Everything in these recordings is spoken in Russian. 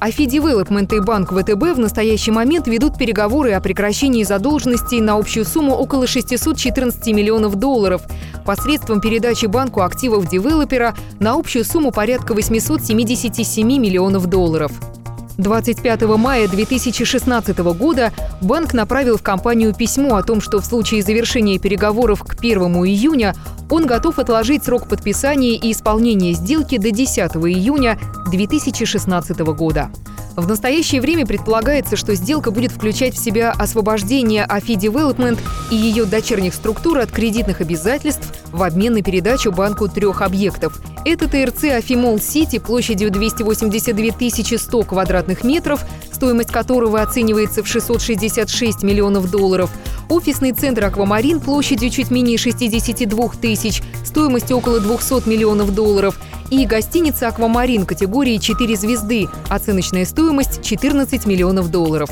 AFI Development и Банк ВТБ в настоящий момент ведут переговоры о прекращении задолженностей на общую сумму около 614 миллионов долларов посредством передачи банку активов девелопера на общую сумму порядка 877 миллионов долларов. 25 мая 2016 года банк направил в компанию письмо о том, что в случае завершения переговоров к 1 июня он готов отложить срок подписания и исполнения сделки до 10 июня 2016 года. В настоящее время предполагается, что сделка будет включать в себя освобождение AFI Development и ее дочерних структур от кредитных обязательств в обмен на передачу банку трех объектов. Это ТРЦ Афимол Сити площадью 282 100 квадратных метров, стоимость которого оценивается в 666 миллионов долларов, офисный центр «Аквамарин» площадью чуть менее 62 тысяч, стоимостью около 200 миллионов долларов – и гостиница «Аквамарин» категории 4 звезды, оценочная стоимость 14 миллионов долларов.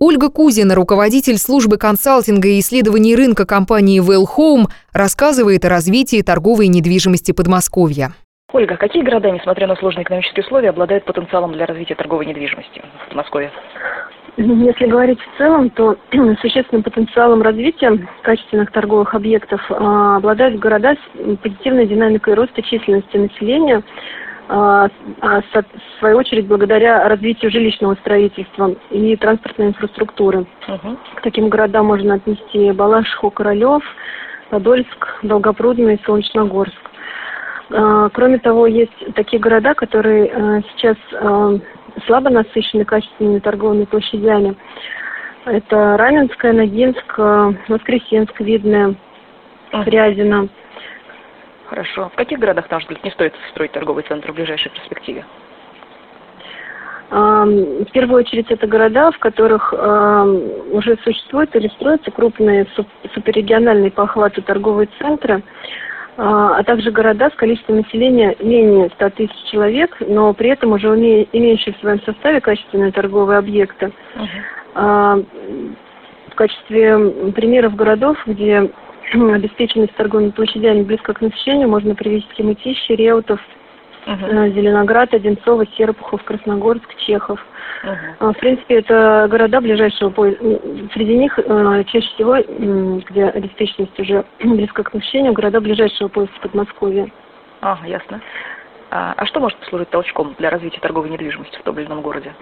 Ольга Кузина, руководитель службы консалтинга и исследований рынка компании Well Home, рассказывает о развитии торговой недвижимости Подмосковья. Ольга, какие города, несмотря на сложные экономические условия, обладают потенциалом для развития торговой недвижимости в Подмосковье? Если говорить в целом, то существенным потенциалом развития качественных торговых объектов а, обладают города с позитивной динамикой роста численности населения, а, а в свою очередь благодаря развитию жилищного строительства и транспортной инфраструктуры. Угу. К таким городам можно отнести Балашиху, Королев, Подольск, Долгопрудный, Солнечногорск. А, кроме того, есть такие города, которые а, сейчас а, слабо насыщены качественными торговыми площадями. Это Раменская, Ногинск, э, Воскресенск, Видное, Фрязино. Хорошо. В каких городах, на ваш взгляд, не стоит строить торговый центр в ближайшей перспективе? В первую очередь это города, в которых уже существуют или строятся крупные суперрегиональные по охвату торговые центры. А, а также города с количеством населения менее 100 тысяч человек, но при этом уже имеющие в своем составе качественные торговые объекты. Uh-huh. В качестве примеров городов, где обеспеченность торговыми площадями близко к насыщению, можно привести Мытищи, Реутов, uh-huh. Зеленоград, Одинцово, Серпухов, Красногорск, Чехов. Uh-huh. В принципе, это города ближайшего поезда. Среди них э, чаще всего, где обеспеченность уже близко к насыщению, города ближайшего поезда Подмосковья. Ага, ясно. А, а что может послужить толчком для развития торговой недвижимости в том или ином городе?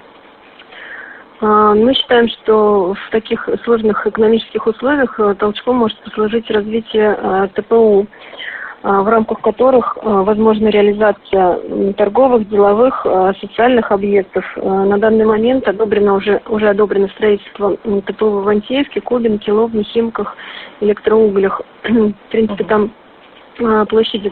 А, мы считаем, что в таких сложных экономических условиях э, толчком может послужить развитие э, ТПУ. А, в рамках которых а, возможна реализация торговых, деловых, а, социальных объектов. На данный момент одобрено уже, уже одобрено строительство ТПУ в Ивантеевке, Кубинке, Ловне, Химках, Электроуглях. В принципе, там площади,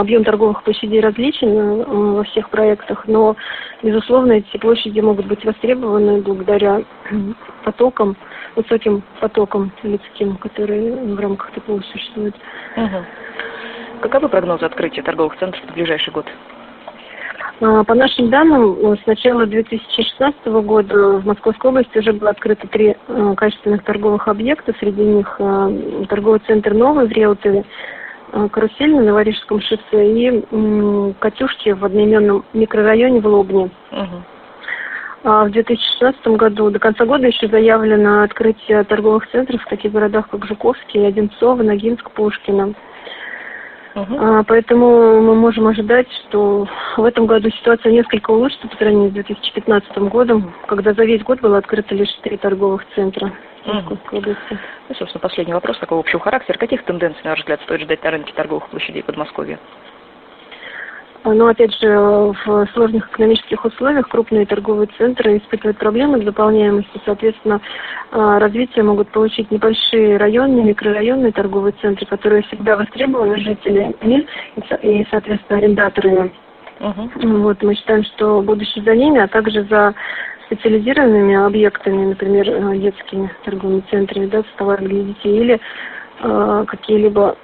объем торговых площадей различен во всех проектах, но, безусловно, эти площади могут быть востребованы благодаря потокам, высоким потокам людским, которые в рамках ТПУ существуют. Угу. Каковы прогнозы открытия торговых центров в ближайший год? А, по нашим данным, с начала 2016 года в Московской области уже было открыто три а, качественных торговых объекта. Среди них а, торговый центр «Новый» в Реутове, «Карусель» на Новорижском шоссе и «Катюшки» в одноименном микрорайоне в Лобне. Угу. В 2016 году до конца года еще заявлено открытие торговых центров в таких городах, как Жуковский, Одинцово, Ногинск, Пушкино. Угу. А, поэтому мы можем ожидать, что в этом году ситуация несколько улучшится по сравнению с 2015 годом, когда за весь год было открыто лишь три торговых центра Московской области. Ну, собственно, последний вопрос такого общего характера. Каких тенденций, на ваш взгляд, стоит ждать на рынке торговых площадей Подмосковья? Но, опять же, в сложных экономических условиях крупные торговые центры испытывают проблемы с заполняемостью. Соответственно, а, развитие могут получить небольшие районные, микрорайонные торговые центры, которые всегда востребованы жителями и, соответственно, арендаторами. Угу. Вот, мы считаем, что будущее за ними, а также за специализированными объектами, например, э, детскими торговыми центрами, да, с товарами для детей, или э, какие-либо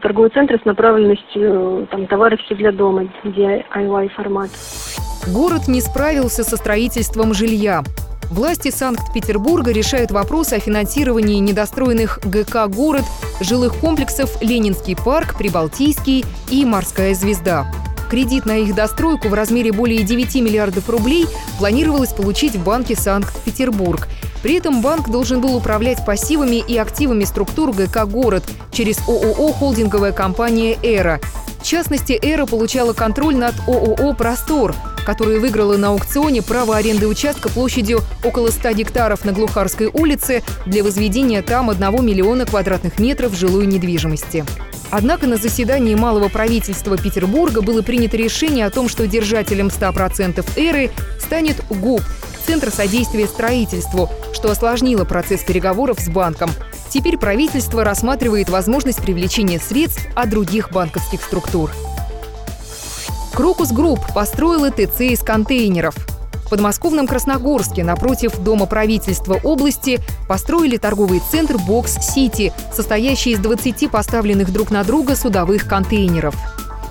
торговые центры с направленностью там, товары все для дома, DIY формат. Город не справился со строительством жилья. Власти Санкт-Петербурга решают вопрос о финансировании недостроенных ГК «Город», жилых комплексов «Ленинский парк», «Прибалтийский» и «Морская звезда». Кредит на их достройку в размере более 9 миллиардов рублей планировалось получить в Банке Санкт-Петербург. При этом банк должен был управлять пассивами и активами структур ГК «Город» через ООО «Холдинговая компания «Эра». В частности, «Эра» получала контроль над ООО «Простор», которая выиграла на аукционе право аренды участка площадью около 100 гектаров на Глухарской улице для возведения там 1 миллиона квадратных метров жилой недвижимости. Однако на заседании малого правительства Петербурга было принято решение о том, что держателем 100% эры станет ГУП – Центр содействия строительству, что осложнило процесс переговоров с банком. Теперь правительство рассматривает возможность привлечения средств от других банковских структур. Crocus Group построила ТЦ из контейнеров. В подмосковном Красногорске напротив Дома правительства области построили торговый центр «Бокс Сити», состоящий из 20 поставленных друг на друга судовых контейнеров.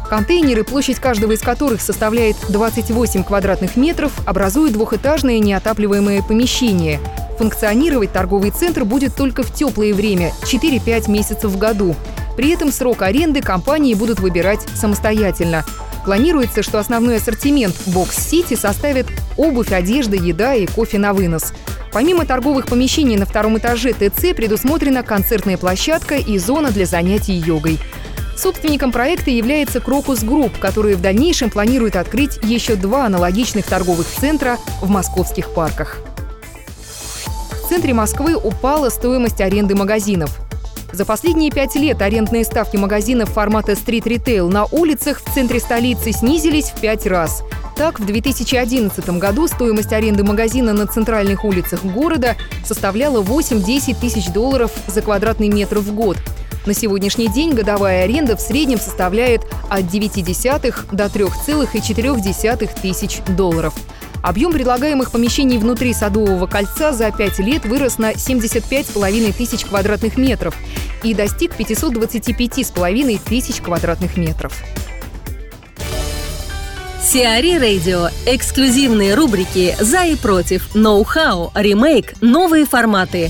Контейнеры, площадь каждого из которых составляет 28 квадратных метров, образуют двухэтажное неотапливаемое помещение. Функционировать торговый центр будет только в теплое время – 4-5 месяцев в году. При этом срок аренды компании будут выбирать самостоятельно. Планируется, что основной ассортимент Box City составит обувь, одежда, еда и кофе на вынос. Помимо торговых помещений на втором этаже ТЦ предусмотрена концертная площадка и зона для занятий йогой. Собственником проекта является Crocus Group, который в дальнейшем планирует открыть еще два аналогичных торговых центра в московских парках. В центре Москвы упала стоимость аренды магазинов. За последние пять лет арендные ставки магазинов формата стрит-ритейл на улицах в центре столицы снизились в пять раз. Так, в 2011 году стоимость аренды магазина на центральных улицах города составляла 8-10 тысяч долларов за квадратный метр в год. На сегодняшний день годовая аренда в среднем составляет от 0,9 до 3,4 тысяч долларов. Объем предлагаемых помещений внутри Садового кольца за 5 лет вырос на 75,5 тысяч квадратных метров и достиг 525,5 тысяч квадратных метров. Сиари Радио. Эксклюзивные рубрики «За и против», «Ноу-хау», «Ремейк», «Новые форматы».